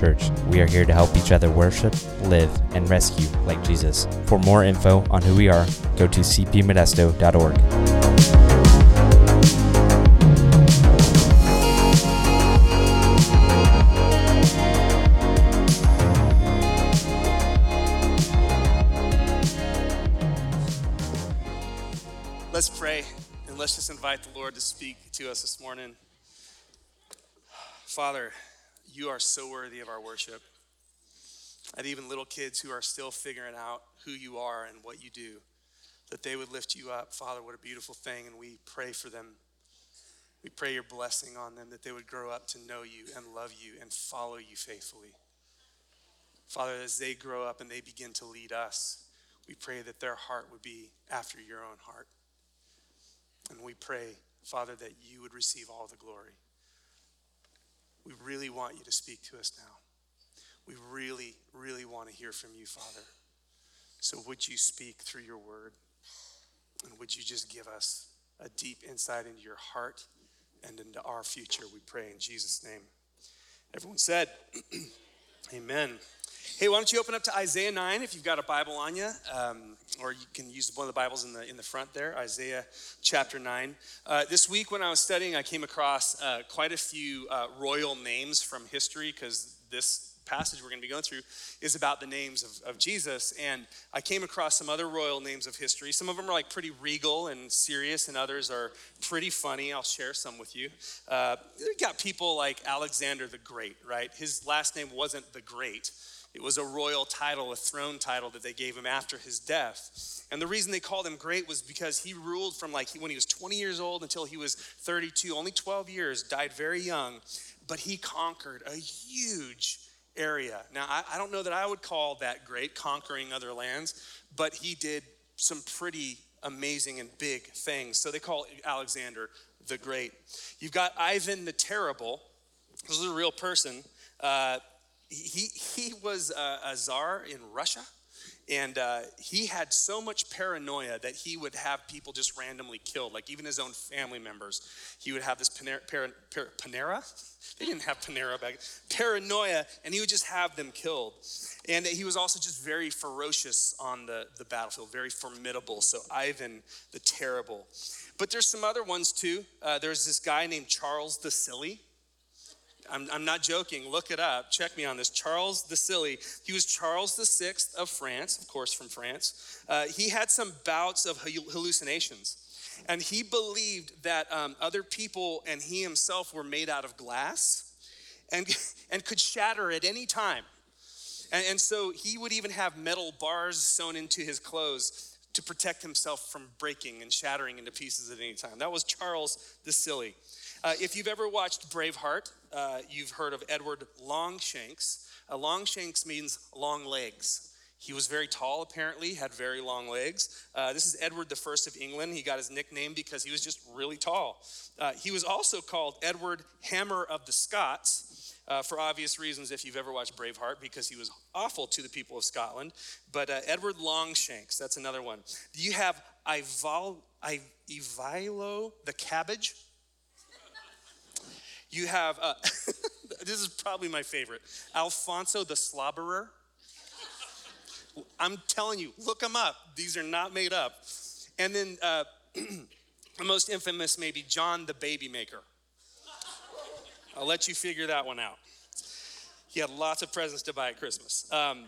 Church. We are here to help each other worship, live, and rescue like Jesus. For more info on who we are, go to cpmodesto.org. Let's pray and let's just invite the Lord to speak to us this morning. Father, you are so worthy of our worship. And even little kids who are still figuring out who you are and what you do, that they would lift you up. Father, what a beautiful thing. And we pray for them. We pray your blessing on them, that they would grow up to know you and love you and follow you faithfully. Father, as they grow up and they begin to lead us, we pray that their heart would be after your own heart. And we pray, Father, that you would receive all the glory. We really want you to speak to us now. We really, really want to hear from you, Father. So would you speak through your word? And would you just give us a deep insight into your heart and into our future? We pray in Jesus' name. Everyone said, Amen. Hey, why don't you open up to Isaiah 9 if you've got a Bible on you, um, or you can use one of the Bibles in the, in the front there, Isaiah chapter 9. Uh, this week when I was studying, I came across uh, quite a few uh, royal names from history because this passage we're going to be going through is about the names of, of Jesus. And I came across some other royal names of history. Some of them are like pretty regal and serious, and others are pretty funny. I'll share some with you. Uh, you got people like Alexander the Great, right? His last name wasn't the Great. It was a royal title, a throne title that they gave him after his death. And the reason they called him great was because he ruled from like when he was 20 years old until he was 32, only 12 years, died very young, but he conquered a huge area. Now, I, I don't know that I would call that great, conquering other lands, but he did some pretty amazing and big things. So they call Alexander the Great. You've got Ivan the Terrible. This is a real person. Uh, he, he was a, a czar in Russia. And uh, he had so much paranoia that he would have people just randomly killed, like even his own family members. He would have this Panera, Panera? They didn't have Panera back Paranoia, and he would just have them killed. And he was also just very ferocious on the, the battlefield, very formidable. So Ivan the Terrible. But there's some other ones too. Uh, there's this guy named Charles the Silly. I'm, I'm, not joking. Look it up. Check me on this. Charles the Silly. He was Charles the Sixth of France, of course, from France. Uh, he had some bouts of hallucinations. And he believed that um, other people and he himself were made out of glass and, and could shatter at any time. And, and so he would even have metal bars sewn into his clothes to protect himself from breaking and shattering into pieces at any time. That was Charles the Silly. Uh, if you've ever watched Braveheart, uh, you've heard of Edward Longshanks. Uh, Longshanks means long legs. He was very tall, apparently, had very long legs. Uh, this is Edward I of England. He got his nickname because he was just really tall. Uh, he was also called Edward Hammer of the Scots. Uh, for obvious reasons, if you've ever watched Braveheart, because he was awful to the people of Scotland. But uh, Edward Longshanks, that's another one. You have Ival, Ivilo the cabbage. You have, uh, this is probably my favorite, Alfonso the Slobberer. I'm telling you, look them up. These are not made up. And then uh, the most infamous, maybe John the Baby Maker. I'll let you figure that one out. He had lots of presents to buy at Christmas. Um,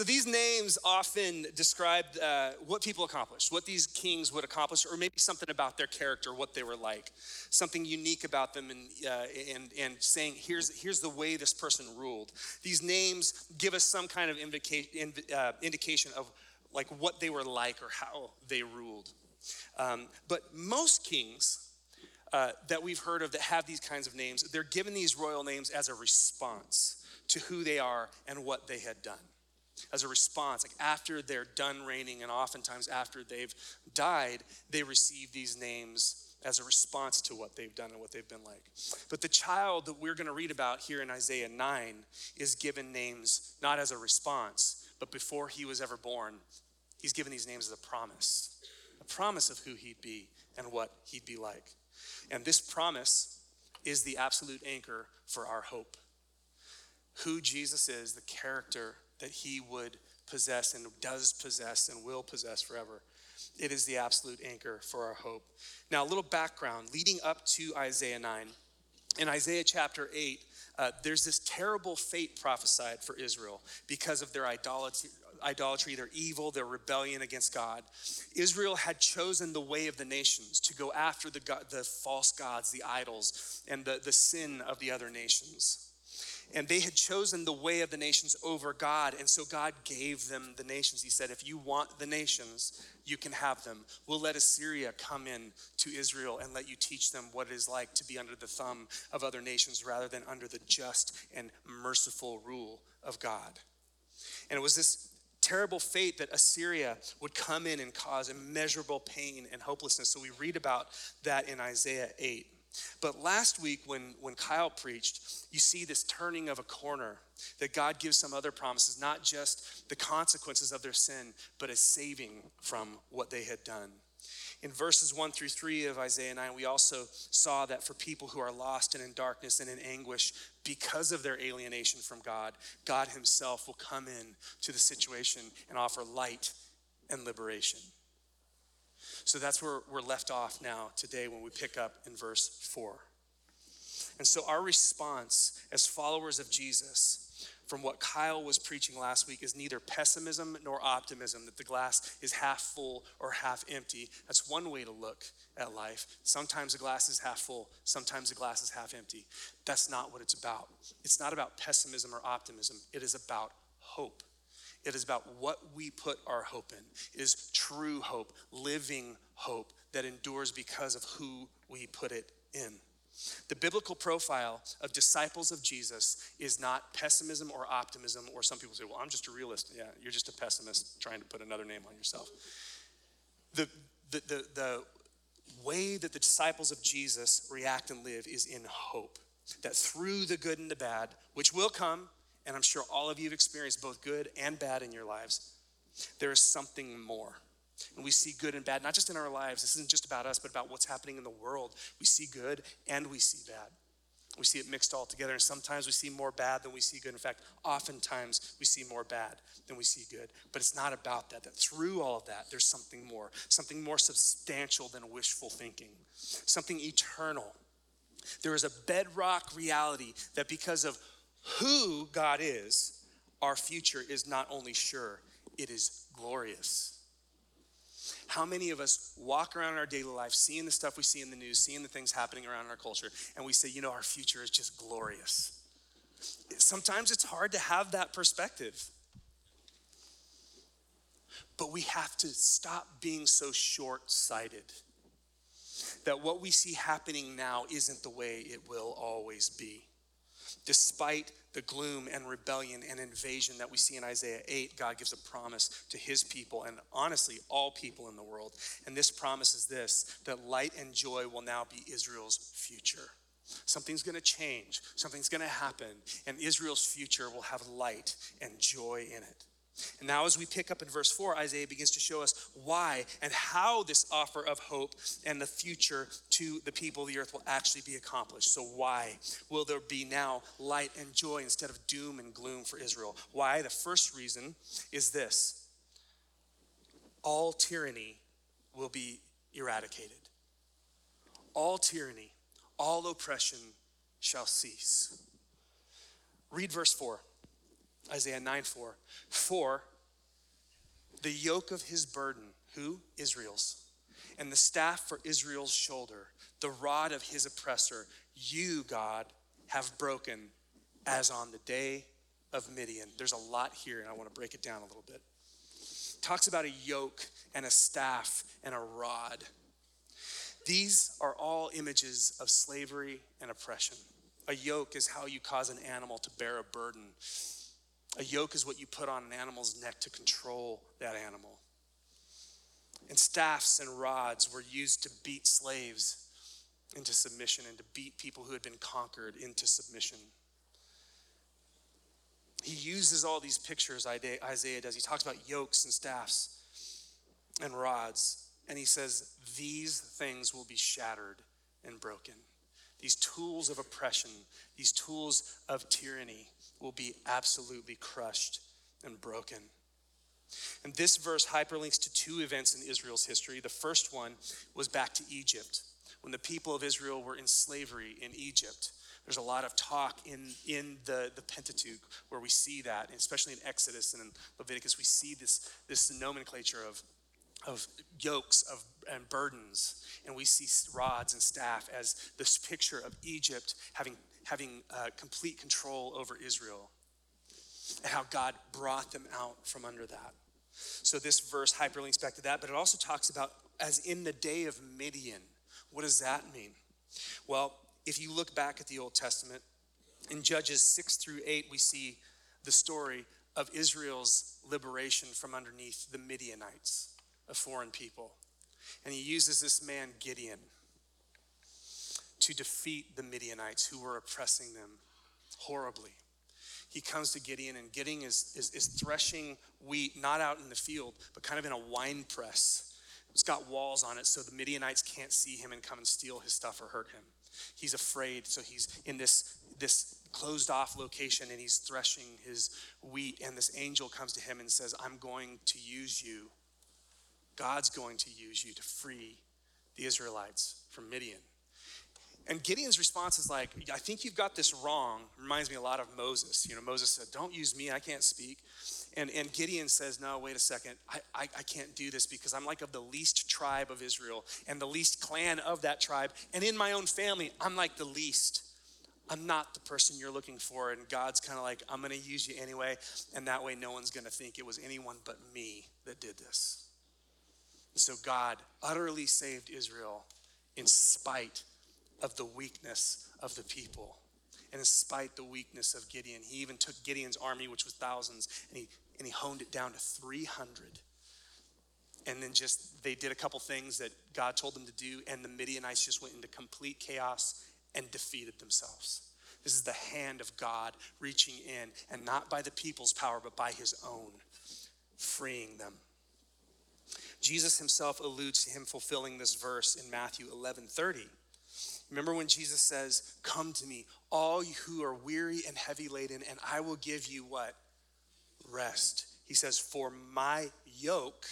so these names often describe uh, what people accomplished, what these kings would accomplish, or maybe something about their character, what they were like, something unique about them, and, uh, and, and saying, here's, here's the way this person ruled. These names give us some kind of indica- uh, indication of like what they were like or how they ruled. Um, but most kings uh, that we've heard of that have these kinds of names, they're given these royal names as a response to who they are and what they had done as a response, like after they're done reigning, and oftentimes after they've died, they receive these names as a response to what they've done and what they've been like. But the child that we're going to read about here in Isaiah 9 is given names not as a response, but before he was ever born, he's given these names as a promise a promise of who he'd be and what he'd be like. And this promise is the absolute anchor for our hope. who Jesus is, the character that he would possess and does possess and will possess forever. It is the absolute anchor for our hope. Now, a little background leading up to Isaiah 9. In Isaiah chapter 8, uh, there's this terrible fate prophesied for Israel because of their idolatry, idolatry, their evil, their rebellion against God. Israel had chosen the way of the nations to go after the, the false gods, the idols, and the, the sin of the other nations. And they had chosen the way of the nations over God. And so God gave them the nations. He said, If you want the nations, you can have them. We'll let Assyria come in to Israel and let you teach them what it is like to be under the thumb of other nations rather than under the just and merciful rule of God. And it was this terrible fate that Assyria would come in and cause immeasurable pain and hopelessness. So we read about that in Isaiah 8. But last week, when, when Kyle preached, you see this turning of a corner that God gives some other promises, not just the consequences of their sin, but a saving from what they had done. In verses 1 through 3 of Isaiah 9, we also saw that for people who are lost and in darkness and in anguish because of their alienation from God, God Himself will come in to the situation and offer light and liberation. So that's where we're left off now today when we pick up in verse 4. And so our response as followers of Jesus from what Kyle was preaching last week is neither pessimism nor optimism, that the glass is half full or half empty. That's one way to look at life. Sometimes the glass is half full, sometimes the glass is half empty. That's not what it's about. It's not about pessimism or optimism, it is about hope. It is about what we put our hope in. It is true hope, living hope that endures because of who we put it in. The biblical profile of disciples of Jesus is not pessimism or optimism, or some people say, well, I'm just a realist. Yeah, you're just a pessimist trying to put another name on yourself. The, the, the, the way that the disciples of Jesus react and live is in hope. That through the good and the bad, which will come, and I'm sure all of you have experienced both good and bad in your lives, there is something more. And we see good and bad, not just in our lives. This isn't just about us, but about what's happening in the world. We see good and we see bad. We see it mixed all together. And sometimes we see more bad than we see good. In fact, oftentimes we see more bad than we see good. But it's not about that. That through all of that, there's something more, something more substantial than wishful thinking, something eternal. There is a bedrock reality that because of who God is, our future is not only sure, it is glorious. How many of us walk around in our daily life seeing the stuff we see in the news, seeing the things happening around in our culture, and we say, you know, our future is just glorious? Sometimes it's hard to have that perspective. But we have to stop being so short sighted that what we see happening now isn't the way it will always be. Despite the gloom and rebellion and invasion that we see in Isaiah 8, God gives a promise to his people and honestly all people in the world. And this promise is this that light and joy will now be Israel's future. Something's going to change, something's going to happen, and Israel's future will have light and joy in it. And now, as we pick up in verse 4, Isaiah begins to show us why and how this offer of hope and the future to the people of the earth will actually be accomplished. So, why will there be now light and joy instead of doom and gloom for Israel? Why? The first reason is this all tyranny will be eradicated, all tyranny, all oppression shall cease. Read verse 4. Isaiah 9 4. For the yoke of his burden, who? Israel's, and the staff for Israel's shoulder, the rod of his oppressor, you, God, have broken as on the day of Midian. There's a lot here, and I want to break it down a little bit. Talks about a yoke and a staff and a rod. These are all images of slavery and oppression. A yoke is how you cause an animal to bear a burden. A yoke is what you put on an animal's neck to control that animal. And staffs and rods were used to beat slaves into submission and to beat people who had been conquered into submission. He uses all these pictures, Isaiah does. He talks about yokes and staffs and rods, and he says, These things will be shattered and broken. These tools of oppression, these tools of tyranny will be absolutely crushed and broken. And this verse hyperlinks to two events in Israel's history. The first one was back to Egypt, when the people of Israel were in slavery in Egypt. There's a lot of talk in, in the, the Pentateuch where we see that, especially in Exodus and in Leviticus, we see this, this nomenclature of, of yokes of, and burdens. And we see rods and staff as this picture of Egypt having, having uh, complete control over Israel and how God brought them out from under that. So this verse hyperlinks back to that, but it also talks about as in the day of Midian. What does that mean? Well, if you look back at the Old Testament, in Judges 6 through 8, we see the story of Israel's liberation from underneath the Midianites, a foreign people. And he uses this man, Gideon, to defeat the Midianites who were oppressing them horribly he comes to Gideon, and Gideon is, is, is threshing wheat, not out in the field, but kind of in a wine press. It's got walls on it so the Midianites can't see him and come and steal his stuff or hurt him. He's afraid, so he's in this, this closed off location and he's threshing his wheat. And this angel comes to him and says, I'm going to use you. God's going to use you to free the Israelites from Midian. And Gideon's response is like, I think you've got this wrong. Reminds me a lot of Moses. You know, Moses said, Don't use me, I can't speak. And, and Gideon says, No, wait a second. I, I, I can't do this because I'm like of the least tribe of Israel and the least clan of that tribe. And in my own family, I'm like the least. I'm not the person you're looking for. And God's kind of like, I'm going to use you anyway. And that way, no one's going to think it was anyone but me that did this. And so God utterly saved Israel in spite of the weakness of the people. And despite the weakness of Gideon, he even took Gideon's army, which was thousands, and he, and he honed it down to 300. And then just, they did a couple things that God told them to do, and the Midianites just went into complete chaos and defeated themselves. This is the hand of God reaching in, and not by the people's power, but by his own, freeing them. Jesus himself alludes to him fulfilling this verse in Matthew 11 30 Remember when Jesus says, Come to me, all you who are weary and heavy laden, and I will give you what? Rest. He says, For my yoke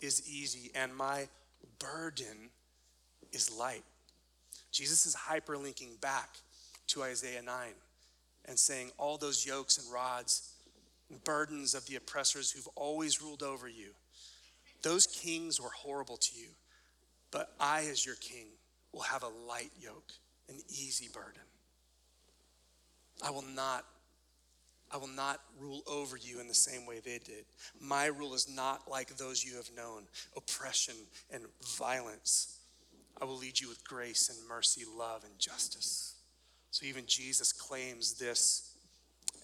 is easy and my burden is light. Jesus is hyperlinking back to Isaiah 9 and saying, All those yokes and rods and burdens of the oppressors who've always ruled over you, those kings were horrible to you. But I, as your king, will have a light yoke, an easy burden. I will not I will not rule over you in the same way they did. My rule is not like those you have known, oppression and violence. I will lead you with grace and mercy, love and justice. So even Jesus claims this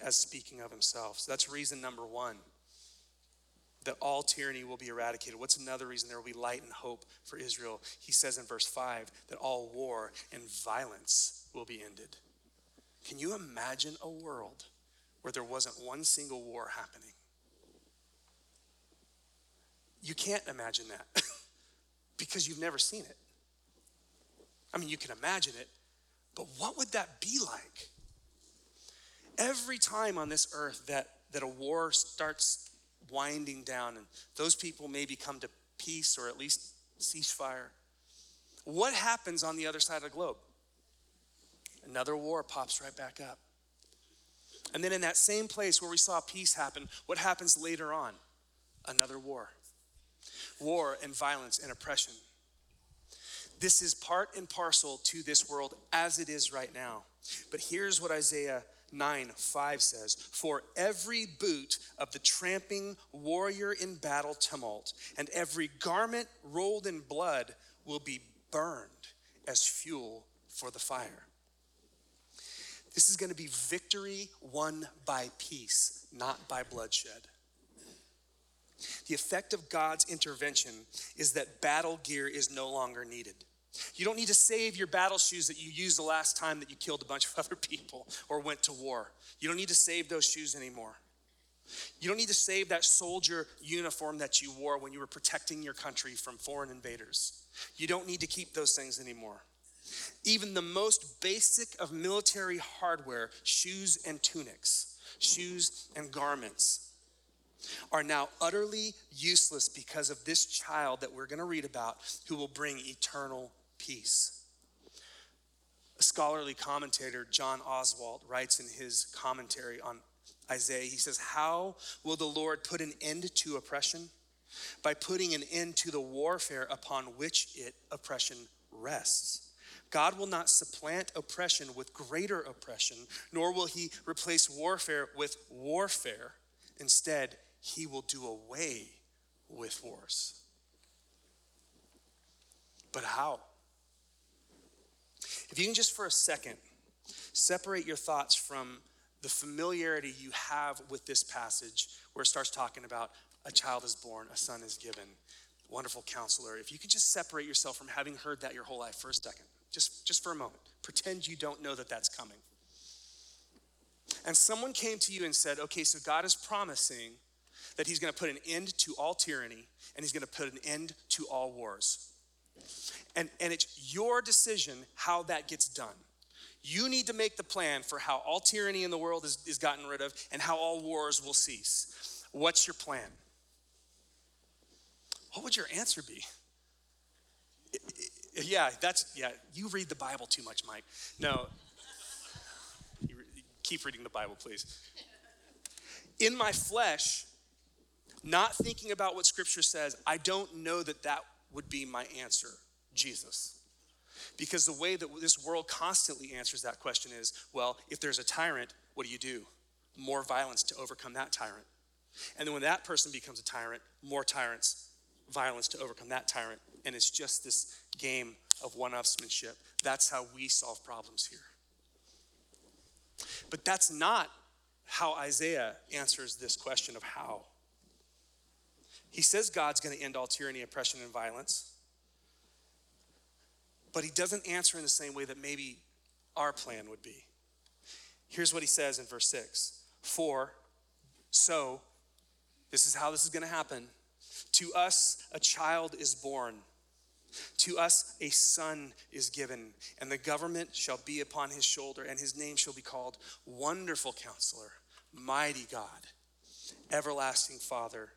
as speaking of himself. So that's reason number 1 that all tyranny will be eradicated. What's another reason there will be light and hope for Israel? He says in verse 5 that all war and violence will be ended. Can you imagine a world where there wasn't one single war happening? You can't imagine that because you've never seen it. I mean, you can imagine it, but what would that be like? Every time on this earth that, that a war starts winding down, and those people maybe come to peace or at least ceasefire. What happens on the other side of the globe? Another war pops right back up. And then in that same place where we saw peace happen, what happens later on? Another war. War and violence and oppression. This is part and parcel to this world as it is right now. But here's what Isaiah 9 5 says, For every boot of the tramping warrior in battle tumult, and every garment rolled in blood will be burned as fuel for the fire. This is going to be victory won by peace, not by bloodshed. The effect of God's intervention is that battle gear is no longer needed. You don't need to save your battle shoes that you used the last time that you killed a bunch of other people or went to war. You don't need to save those shoes anymore. You don't need to save that soldier uniform that you wore when you were protecting your country from foreign invaders. You don't need to keep those things anymore. Even the most basic of military hardware, shoes and tunics, shoes, and garments are now utterly useless because of this child that we're going to read about who will bring eternal peace. A scholarly commentator, John Oswalt, writes in his commentary on Isaiah, he says, How will the Lord put an end to oppression? By putting an end to the warfare upon which it, oppression, rests. God will not supplant oppression with greater oppression, nor will he replace warfare with warfare. Instead, he will do away with wars. But how? If you can just for a second separate your thoughts from the familiarity you have with this passage, where it starts talking about a child is born, a son is given, wonderful counselor. If you could just separate yourself from having heard that your whole life for a second, just, just for a moment, pretend you don't know that that's coming. And someone came to you and said, okay, so God is promising that he's going to put an end to all tyranny and he's going to put an end to all wars. And, and it's your decision how that gets done. You need to make the plan for how all tyranny in the world is, is gotten rid of and how all wars will cease. What's your plan? What would your answer be? Yeah, that's, yeah, you read the Bible too much, Mike. No, keep reading the Bible, please. In my flesh, not thinking about what Scripture says, I don't know that that would be my answer, Jesus. Because the way that this world constantly answers that question is well, if there's a tyrant, what do you do? More violence to overcome that tyrant. And then when that person becomes a tyrant, more tyrants, violence to overcome that tyrant. And it's just this game of one upsmanship. That's how we solve problems here. But that's not how Isaiah answers this question of how. He says God's going to end all tyranny, oppression, and violence. But he doesn't answer in the same way that maybe our plan would be. Here's what he says in verse 6 For, so, this is how this is going to happen. To us, a child is born. To us, a son is given, and the government shall be upon his shoulder, and his name shall be called Wonderful Counselor, Mighty God, Everlasting Father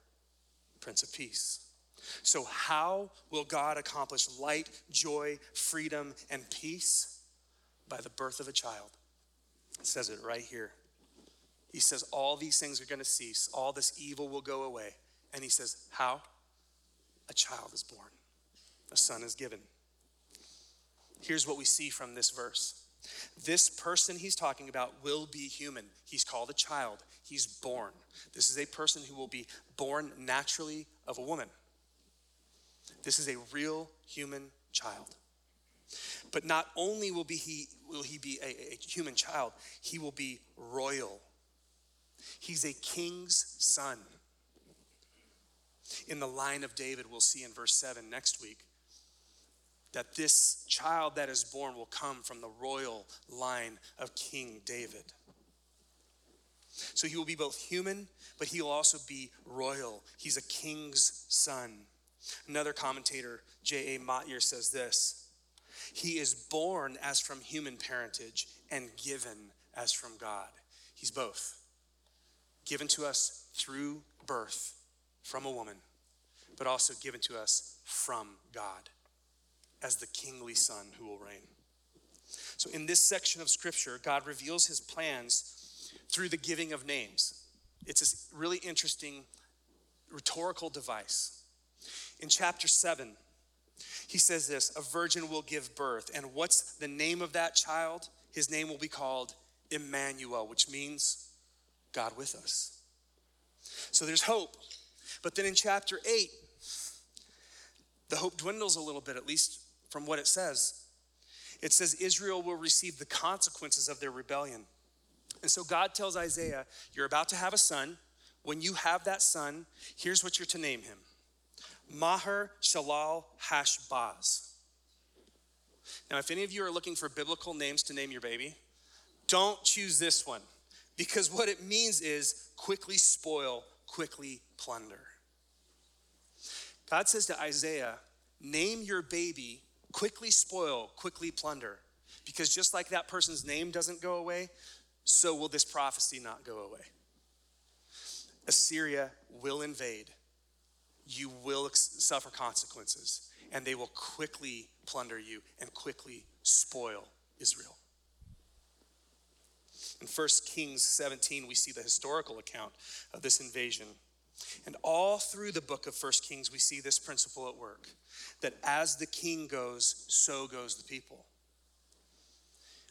Prince of Peace. So, how will God accomplish light, joy, freedom, and peace? By the birth of a child. It says it right here. He says, All these things are going to cease, all this evil will go away. And he says, How? A child is born, a son is given. Here's what we see from this verse this person he's talking about will be human. He's called a child. He's born. This is a person who will be born naturally of a woman. This is a real human child. But not only will, be he, will he be a, a human child, he will be royal. He's a king's son. In the line of David, we'll see in verse 7 next week that this child that is born will come from the royal line of King David. So he will be both human, but he will also be royal. He's a king's son. Another commentator, J.A. Motyer, says this He is born as from human parentage and given as from God. He's both. Given to us through birth from a woman, but also given to us from God as the kingly son who will reign. So, in this section of scripture, God reveals his plans through the giving of names. It's a really interesting rhetorical device. In chapter 7, he says this A virgin will give birth. And what's the name of that child? His name will be called Emmanuel, which means God with us. So there's hope. But then in chapter 8, the hope dwindles a little bit, at least from what it says. It says Israel will receive the consequences of their rebellion. And so God tells Isaiah, You're about to have a son. When you have that son, here's what you're to name him Maher Shalal Hashbaz. Now, if any of you are looking for biblical names to name your baby, don't choose this one because what it means is quickly spoil, quickly plunder. God says to Isaiah, Name your baby quickly spoil, quickly plunder. Because just like that person's name doesn't go away, so will this prophecy not go away. Assyria will invade. You will suffer consequences, and they will quickly plunder you and quickly spoil Israel. In 1 Kings 17, we see the historical account of this invasion. And all through the book of 1 Kings, we see this principle at work that as the king goes, so goes the people.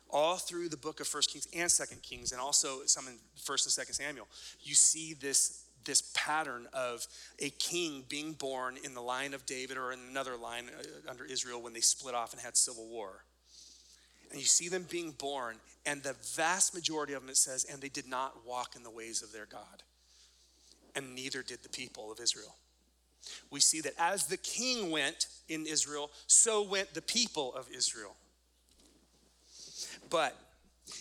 All through the book of 1 Kings and 2 Kings, and also some in 1st and 2nd Samuel, you see this, this pattern of a king being born in the line of David or in another line uh, under Israel when they split off and had civil war. And you see them being born, and the vast majority of them, it says, and they did not walk in the ways of their God. And neither did the people of Israel. We see that as the king went in Israel, so went the people of Israel. But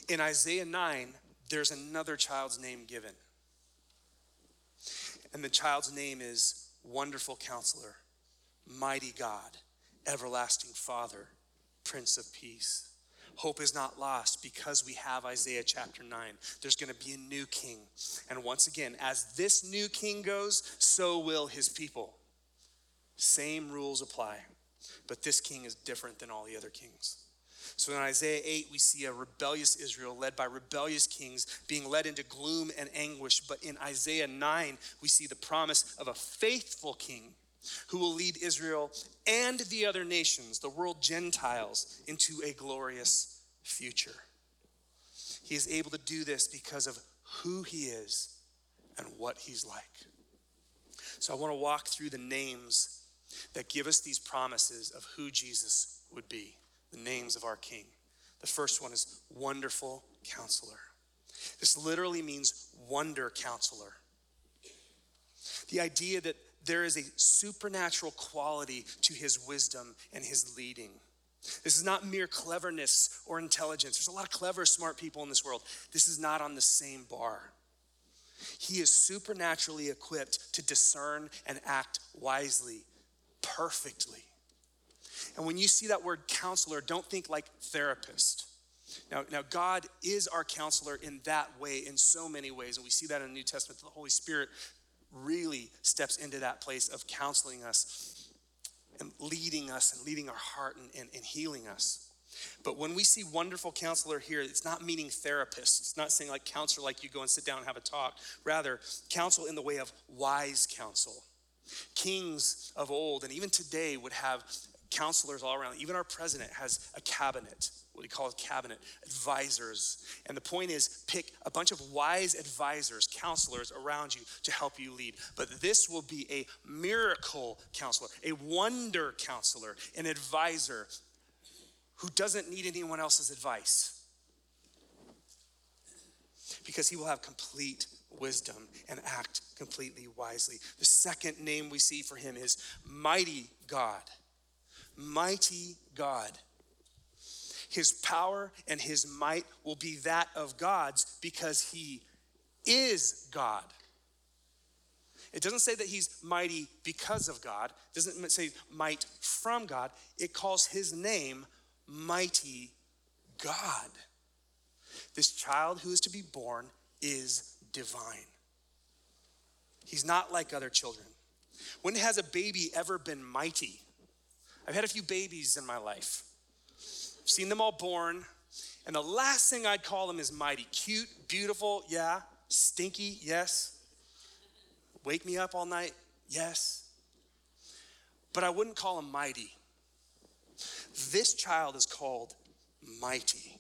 in Isaiah 9, there's another child's name given. And the child's name is Wonderful Counselor, Mighty God, Everlasting Father, Prince of Peace. Hope is not lost because we have Isaiah chapter 9. There's going to be a new king. And once again, as this new king goes, so will his people. Same rules apply. But this king is different than all the other kings. So in Isaiah 8, we see a rebellious Israel led by rebellious kings being led into gloom and anguish. But in Isaiah 9, we see the promise of a faithful king who will lead Israel and the other nations, the world Gentiles, into a glorious future. He is able to do this because of who he is and what he's like. So I want to walk through the names that give us these promises of who Jesus would be, the names of our King. The first one is Wonderful Counselor. This literally means wonder counselor. The idea that there is a supernatural quality to his wisdom and his leading. This is not mere cleverness or intelligence. There's a lot of clever, smart people in this world. This is not on the same bar. He is supernaturally equipped to discern and act wisely, perfectly. And when you see that word counselor, don't think like therapist. Now, now, God is our counselor in that way, in so many ways. And we see that in the New Testament. The Holy Spirit really steps into that place of counseling us and leading us and leading our heart and, and, and healing us. But when we see wonderful counselor here, it's not meaning therapist. It's not saying like counselor, like you go and sit down and have a talk. Rather, counsel in the way of wise counsel. Kings of old and even today would have counselors all around. Even our president has a cabinet what he calls cabinet advisors. And the point is, pick a bunch of wise advisors, counselors around you to help you lead. But this will be a miracle counselor, a wonder counselor, an advisor who doesn't need anyone else's advice because he will have complete wisdom and act completely wisely. The second name we see for him is Mighty God. Mighty God. His power and his might will be that of God's because he is God. It doesn't say that he's mighty because of God. It doesn't say might from God. It calls his name mighty God. This child who is to be born is divine. He's not like other children. When has a baby ever been mighty? I've had a few babies in my life seen them all born. And the last thing I'd call them is mighty. Cute, beautiful, yeah. Stinky, yes. Wake me up all night, yes. But I wouldn't call him mighty. This child is called mighty.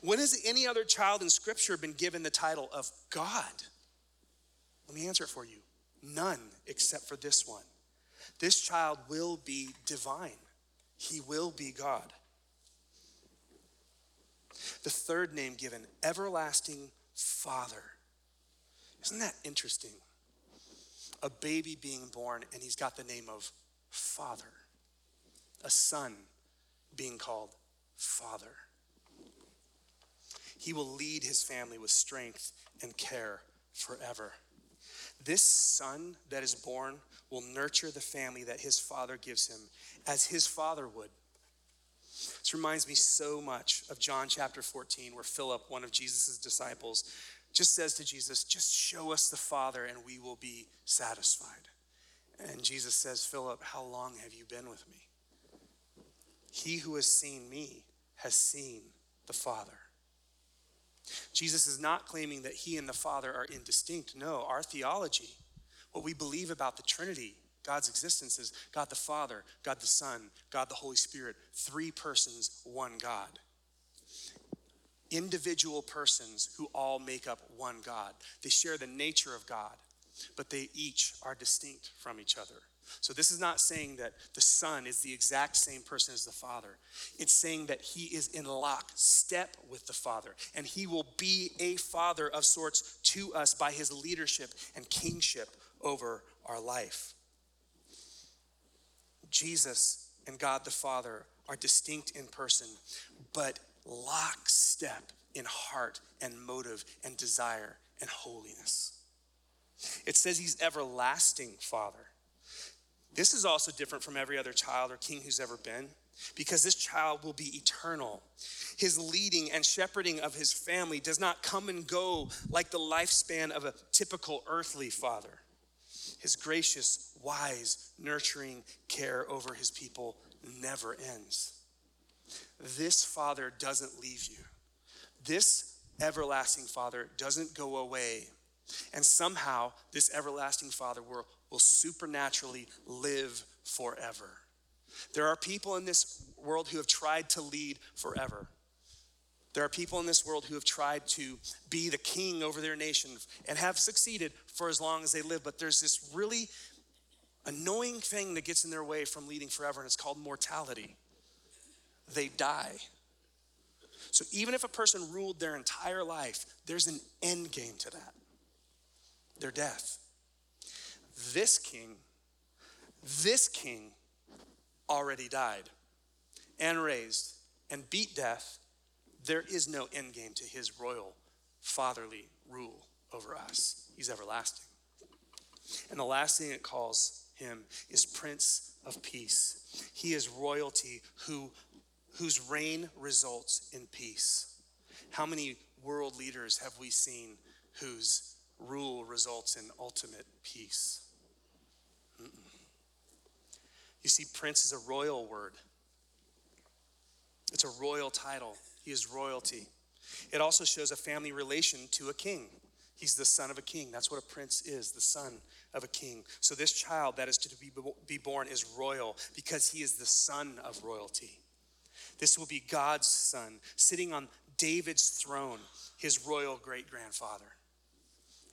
When has any other child in Scripture been given the title of God? Let me answer it for you. None except for this one. This child will be divine, he will be God. The third name given, Everlasting Father. Isn't that interesting? A baby being born, and he's got the name of Father. A son being called Father. He will lead his family with strength and care forever. This son that is born will nurture the family that his father gives him as his father would. This reminds me so much of John chapter 14, where Philip, one of Jesus' disciples, just says to Jesus, Just show us the Father and we will be satisfied. And Jesus says, Philip, how long have you been with me? He who has seen me has seen the Father. Jesus is not claiming that he and the Father are indistinct. No, our theology, what we believe about the Trinity, God's existence is God the Father, God the Son, God the Holy Spirit, three persons, one God. Individual persons who all make up one God. They share the nature of God, but they each are distinct from each other. So, this is not saying that the Son is the exact same person as the Father. It's saying that He is in lockstep with the Father, and He will be a Father of sorts to us by His leadership and kingship over our life. Jesus and God the Father are distinct in person, but lockstep in heart and motive and desire and holiness. It says He's everlasting Father. This is also different from every other child or king who's ever been because this child will be eternal. His leading and shepherding of his family does not come and go like the lifespan of a typical earthly father. His gracious, wise, nurturing care over his people never ends. This father doesn't leave you. This everlasting father doesn't go away. And somehow, this everlasting father will will supernaturally live forever. There are people in this world who have tried to lead forever. There are people in this world who have tried to be the king over their nation and have succeeded for as long as they live, but there's this really annoying thing that gets in their way from leading forever, and it's called mortality. They die. So even if a person ruled their entire life, there's an end game to that their death. This king, this king already died and raised and beat death. There is no end game to his royal fatherly rule over us. He's everlasting. And the last thing it calls him is Prince of Peace. He is royalty who, whose reign results in peace. How many world leaders have we seen whose rule results in ultimate peace? You see, prince is a royal word, it's a royal title. He is royalty. It also shows a family relation to a king. He's the son of a king. That's what a prince is, the son of a king. So this child that is to be born is royal because he is the son of royalty. This will be God's son sitting on David's throne, his royal great grandfather.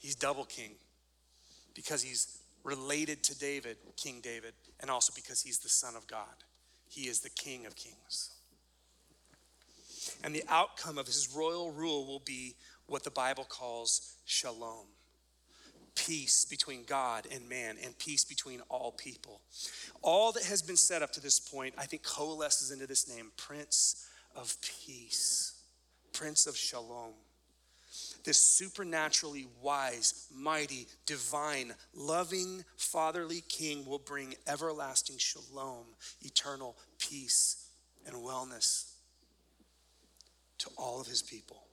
He's double king because he's related to David, King David, and also because he's the Son of God. He is the King of Kings. And the outcome of his royal rule will be what the Bible calls shalom peace between God and man, and peace between all people. All that has been set up to this point, I think, coalesces into this name Prince of Peace, Prince of Shalom this supernaturally wise, mighty, divine, loving, fatherly king will bring everlasting shalom, eternal peace, and wellness to all of his people.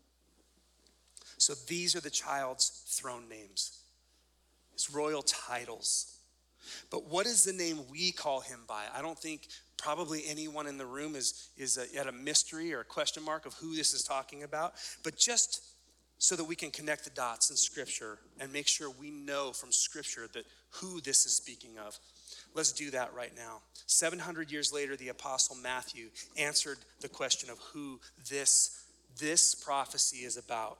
So these are the child's throne names, his royal titles. But what is the name we call him by? I don't think probably anyone in the room is, is a, at a mystery or a question mark of who this is talking about. But just so that we can connect the dots in Scripture and make sure we know from Scripture that who this is speaking of. Let's do that right now. 700 years later, the Apostle Matthew answered the question of who this, this prophecy is about.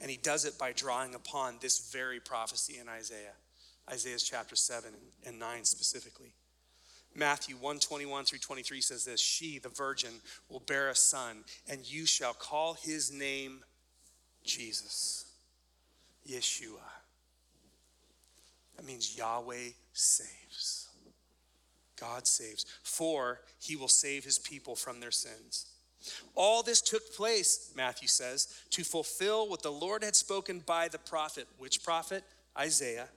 And he does it by drawing upon this very prophecy in Isaiah, Isaiah's chapter 7 and 9 specifically. Matthew 1 21 through 23 says this She, the virgin, will bear a son, and you shall call his name Jesus, Yeshua. That means Yahweh saves. God saves. For he will save his people from their sins. All this took place, Matthew says, to fulfill what the Lord had spoken by the prophet. Which prophet? Isaiah.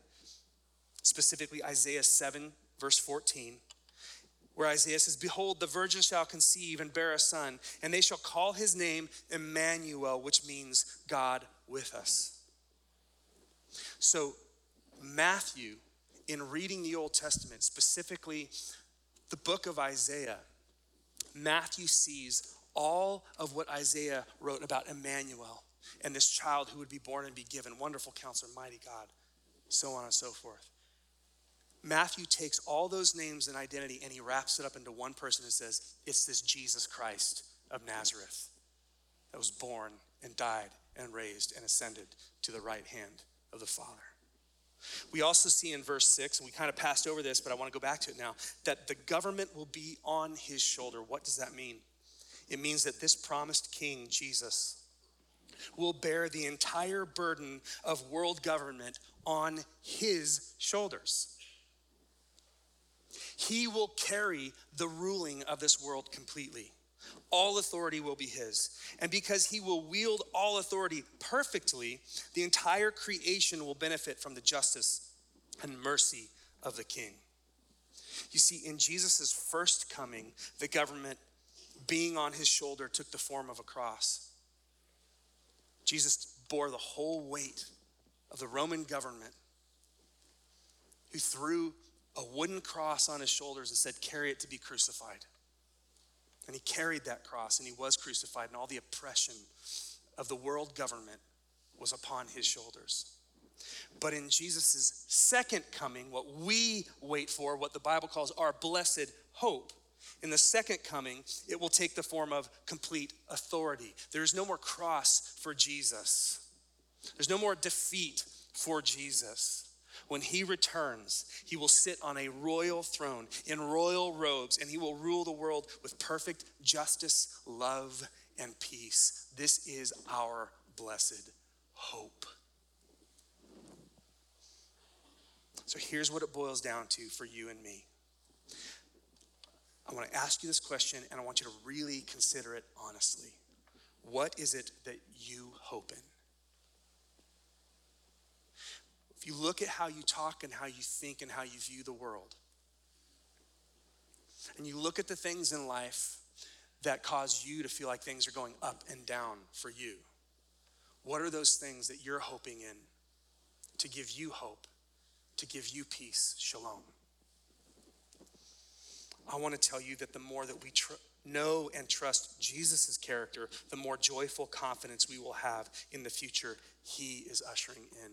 Specifically, Isaiah 7, verse 14. where Isaiah says, Behold, the virgin shall conceive and bear a son, and they shall call his name Emmanuel, which means God with us. So, Matthew, in reading the Old Testament, specifically the book of Isaiah, Matthew sees all of what Isaiah wrote about Emmanuel and this child who would be born and be given wonderful counselor, mighty God, so on and so forth. Matthew takes all those names and identity and he wraps it up into one person and says, It's this Jesus Christ of Nazareth that was born and died and raised and ascended to the right hand of the Father. We also see in verse 6, and we kind of passed over this, but I want to go back to it now, that the government will be on his shoulder. What does that mean? It means that this promised king, Jesus, will bear the entire burden of world government on his shoulders. He will carry the ruling of this world completely. All authority will be his. And because he will wield all authority perfectly, the entire creation will benefit from the justice and mercy of the king. You see, in Jesus' first coming, the government being on his shoulder took the form of a cross. Jesus bore the whole weight of the Roman government, who threw a wooden cross on his shoulders and said, Carry it to be crucified. And he carried that cross and he was crucified, and all the oppression of the world government was upon his shoulders. But in Jesus' second coming, what we wait for, what the Bible calls our blessed hope, in the second coming, it will take the form of complete authority. There is no more cross for Jesus, there's no more defeat for Jesus. When he returns, he will sit on a royal throne in royal robes, and he will rule the world with perfect justice, love, and peace. This is our blessed hope. So here's what it boils down to for you and me. I want to ask you this question, and I want you to really consider it honestly. What is it that you hope in? If you look at how you talk and how you think and how you view the world, and you look at the things in life that cause you to feel like things are going up and down for you, what are those things that you're hoping in to give you hope, to give you peace, shalom? I want to tell you that the more that we tr- know and trust Jesus' character, the more joyful confidence we will have in the future he is ushering in.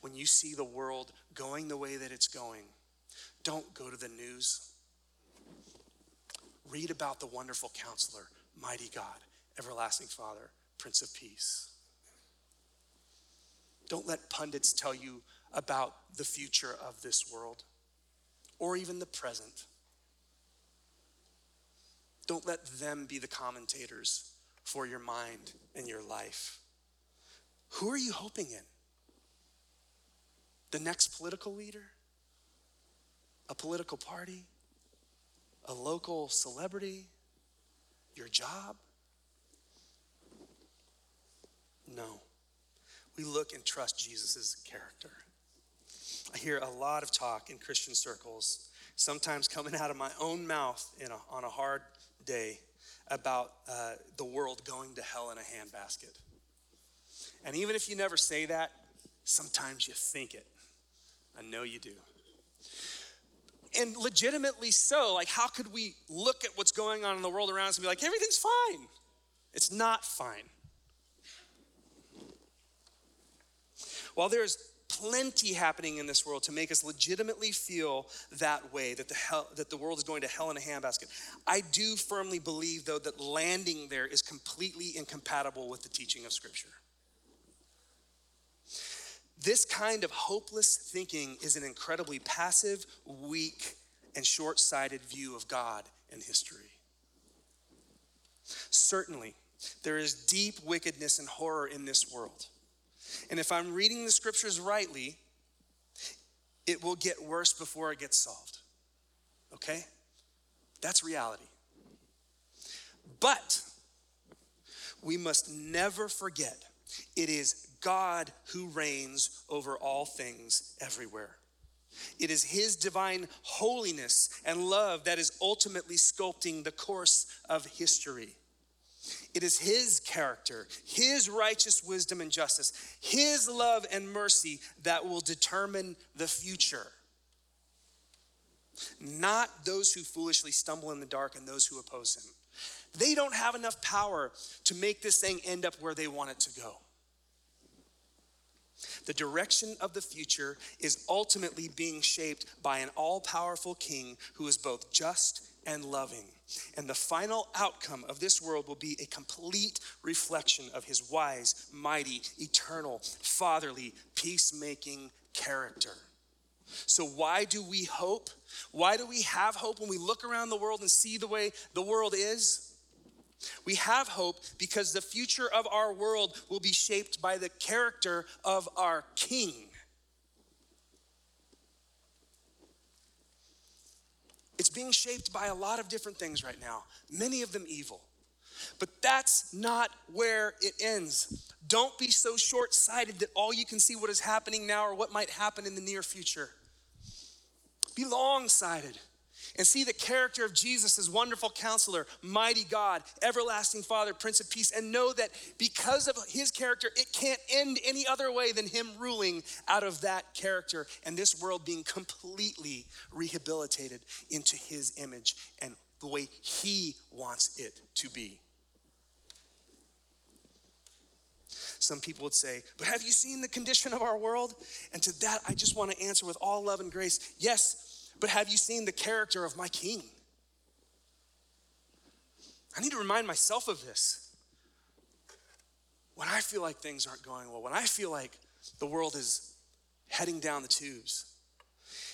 When you see the world going the way that it's going, don't go to the news. Read about the wonderful counselor, mighty God, everlasting Father, Prince of Peace. Don't let pundits tell you about the future of this world or even the present. Don't let them be the commentators for your mind and your life. Who are you hoping in? The next political leader? A political party? A local celebrity? Your job? No. We look and trust Jesus' character. I hear a lot of talk in Christian circles, sometimes coming out of my own mouth a, on a hard day about uh, the world going to hell in a handbasket. And even if you never say that, sometimes you think it. I know you do. And legitimately so. Like, how could we look at what's going on in the world around us and be like, everything's fine? It's not fine. While there's plenty happening in this world to make us legitimately feel that way that the hell, that the world is going to hell in a handbasket. I do firmly believe though that landing there is completely incompatible with the teaching of scripture. This kind of hopeless thinking is an incredibly passive, weak, and short-sighted view of God and history. Certainly, there is deep wickedness and horror in this world. And if I'm reading the scriptures rightly, it will get worse before it gets solved. Okay? That's reality. But we must never forget it is God who reigns over all things everywhere. It is His divine holiness and love that is ultimately sculpting the course of history. It is His character, His righteous wisdom and justice, His love and mercy that will determine the future. Not those who foolishly stumble in the dark and those who oppose Him. They don't have enough power to make this thing end up where they want it to go. The direction of the future is ultimately being shaped by an all powerful king who is both just and loving. And the final outcome of this world will be a complete reflection of his wise, mighty, eternal, fatherly, peacemaking character. So, why do we hope? Why do we have hope when we look around the world and see the way the world is? We have hope because the future of our world will be shaped by the character of our King. It's being shaped by a lot of different things right now, many of them evil. But that's not where it ends. Don't be so short sighted that all you can see what is happening now or what might happen in the near future. Be long sighted and see the character of Jesus as wonderful counselor, mighty God, everlasting Father, Prince of Peace, and know that because of his character, it can't end any other way than him ruling out of that character and this world being completely rehabilitated into his image and the way he wants it to be. Some people would say, But have you seen the condition of our world? And to that, I just want to answer with all love and grace yes, but have you seen the character of my king? I need to remind myself of this. When I feel like things aren't going well, when I feel like the world is heading down the tubes.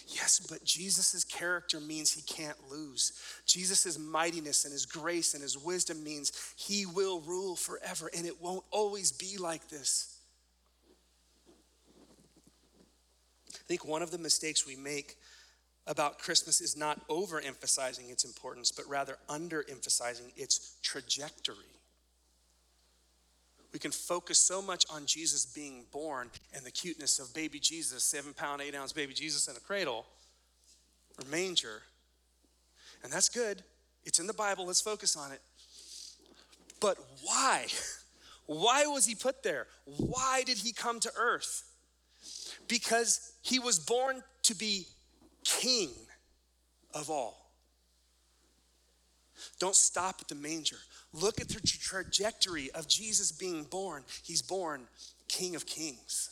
Yes, but Jesus' character means he can't lose. Jesus' mightiness and his grace and his wisdom means he will rule forever, and it won't always be like this. I think one of the mistakes we make about Christmas is not overemphasizing its importance, but rather underemphasizing its trajectory. We can focus so much on Jesus being born and the cuteness of baby Jesus, seven pound, eight ounce baby Jesus in a cradle or manger. And that's good. It's in the Bible. Let's focus on it. But why? Why was he put there? Why did he come to earth? Because he was born to be king of all. Don't stop at the manger. Look at the trajectory of Jesus being born. He's born King of Kings.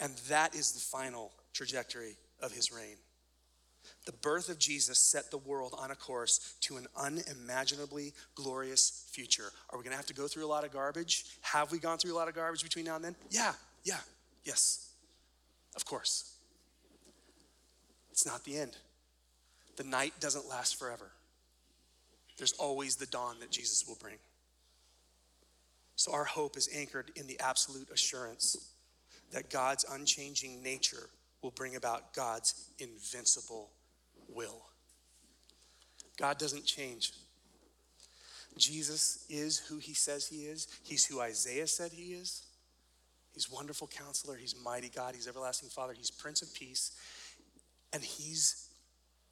And that is the final trajectory of his reign. The birth of Jesus set the world on a course to an unimaginably glorious future. Are we going to have to go through a lot of garbage? Have we gone through a lot of garbage between now and then? Yeah, yeah, yes, of course. It's not the end. The night doesn't last forever. There's always the dawn that Jesus will bring. So our hope is anchored in the absolute assurance that God's unchanging nature will bring about God's invincible will. God doesn't change. Jesus is who he says he is. He's who Isaiah said he is. He's wonderful counselor. He's mighty God. He's everlasting Father. He's Prince of Peace and he's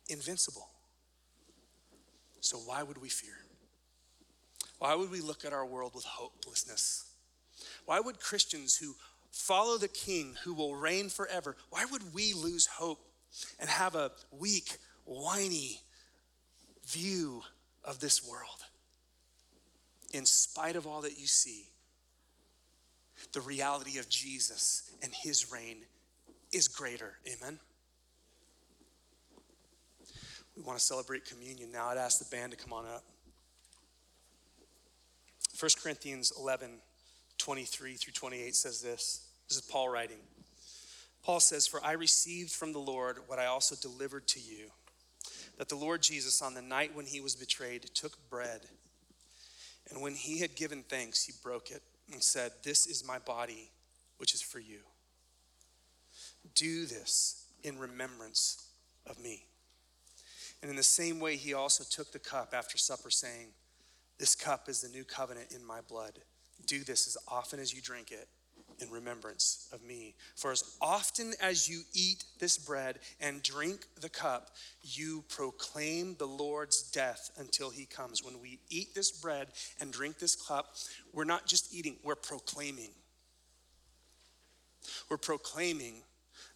invincible. So, why would we fear? Why would we look at our world with hopelessness? Why would Christians who follow the king who will reign forever, why would we lose hope and have a weak, whiny view of this world? In spite of all that you see, the reality of Jesus and his reign is greater. Amen. We want to celebrate communion now. I'd ask the band to come on up. 1 Corinthians 11, 23 through 28 says this. This is Paul writing. Paul says, For I received from the Lord what I also delivered to you that the Lord Jesus, on the night when he was betrayed, took bread. And when he had given thanks, he broke it and said, This is my body, which is for you. Do this in remembrance of me. And in the same way, he also took the cup after supper, saying, This cup is the new covenant in my blood. Do this as often as you drink it in remembrance of me. For as often as you eat this bread and drink the cup, you proclaim the Lord's death until he comes. When we eat this bread and drink this cup, we're not just eating, we're proclaiming. We're proclaiming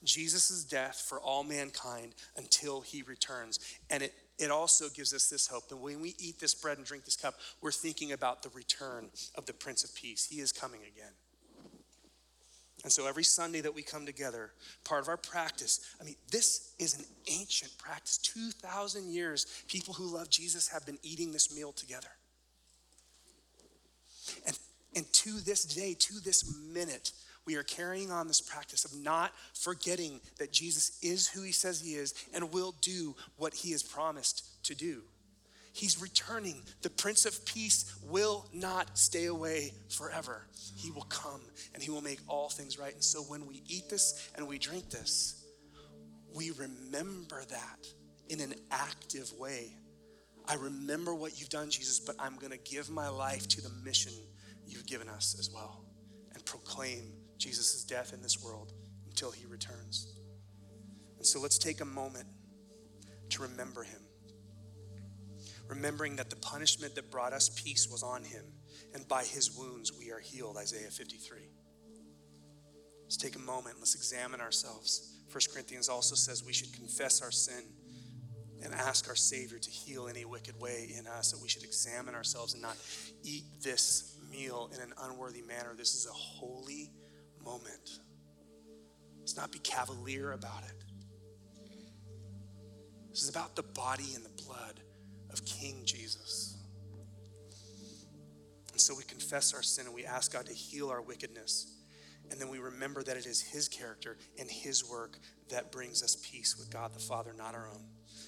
Jesus' death for all mankind until he returns. And it, it also gives us this hope that when we eat this bread and drink this cup, we're thinking about the return of the Prince of Peace. He is coming again. And so every Sunday that we come together, part of our practice, I mean, this is an ancient practice. 2,000 years, people who love Jesus have been eating this meal together. And, and to this day, to this minute, we are carrying on this practice of not forgetting that Jesus is who he says he is and will do what he has promised to do. He's returning. The Prince of Peace will not stay away forever. He will come and he will make all things right. And so when we eat this and we drink this, we remember that in an active way. I remember what you've done, Jesus, but I'm going to give my life to the mission you've given us as well and proclaim Jesus' death in this world until he returns. And so let's take a moment to remember him remembering that the punishment that brought us peace was on him, and by his wounds we are healed, Isaiah 53. Let's take a moment, let's examine ourselves. 1 Corinthians also says we should confess our sin and ask our Savior to heal any wicked way in us, that we should examine ourselves and not eat this meal in an unworthy manner. This is a holy moment. Let's not be cavalier about it. This is about the body and the blood of King Jesus. And so we confess our sin and we ask God to heal our wickedness. And then we remember that it is His character and His work that brings us peace with God the Father, not our own.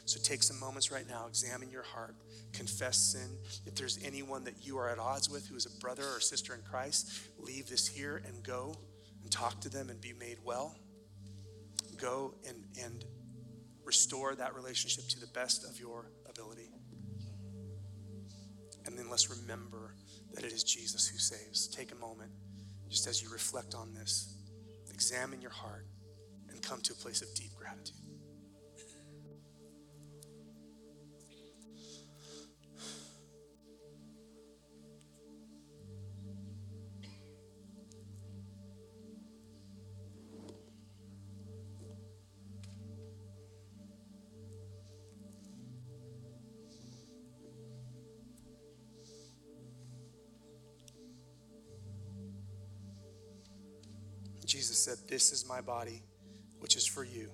So take some moments right now, examine your heart, confess sin. If there's anyone that you are at odds with who is a brother or sister in Christ, leave this here and go and talk to them and be made well. Go and, and restore that relationship to the best of your ability. And then let's remember that it is Jesus who saves. Take a moment just as you reflect on this, examine your heart, and come to a place of deep gratitude. Jesus said, This is my body, which is for you.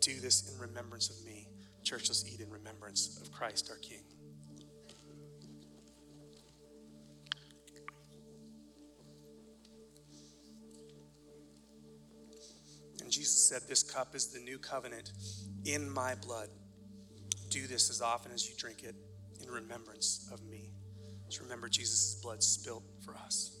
Do this in remembrance of me. Church, let's eat in remembrance of Christ our King. And Jesus said, This cup is the new covenant in my blood. Do this as often as you drink it in remembrance of me. Just remember Jesus' blood spilt for us.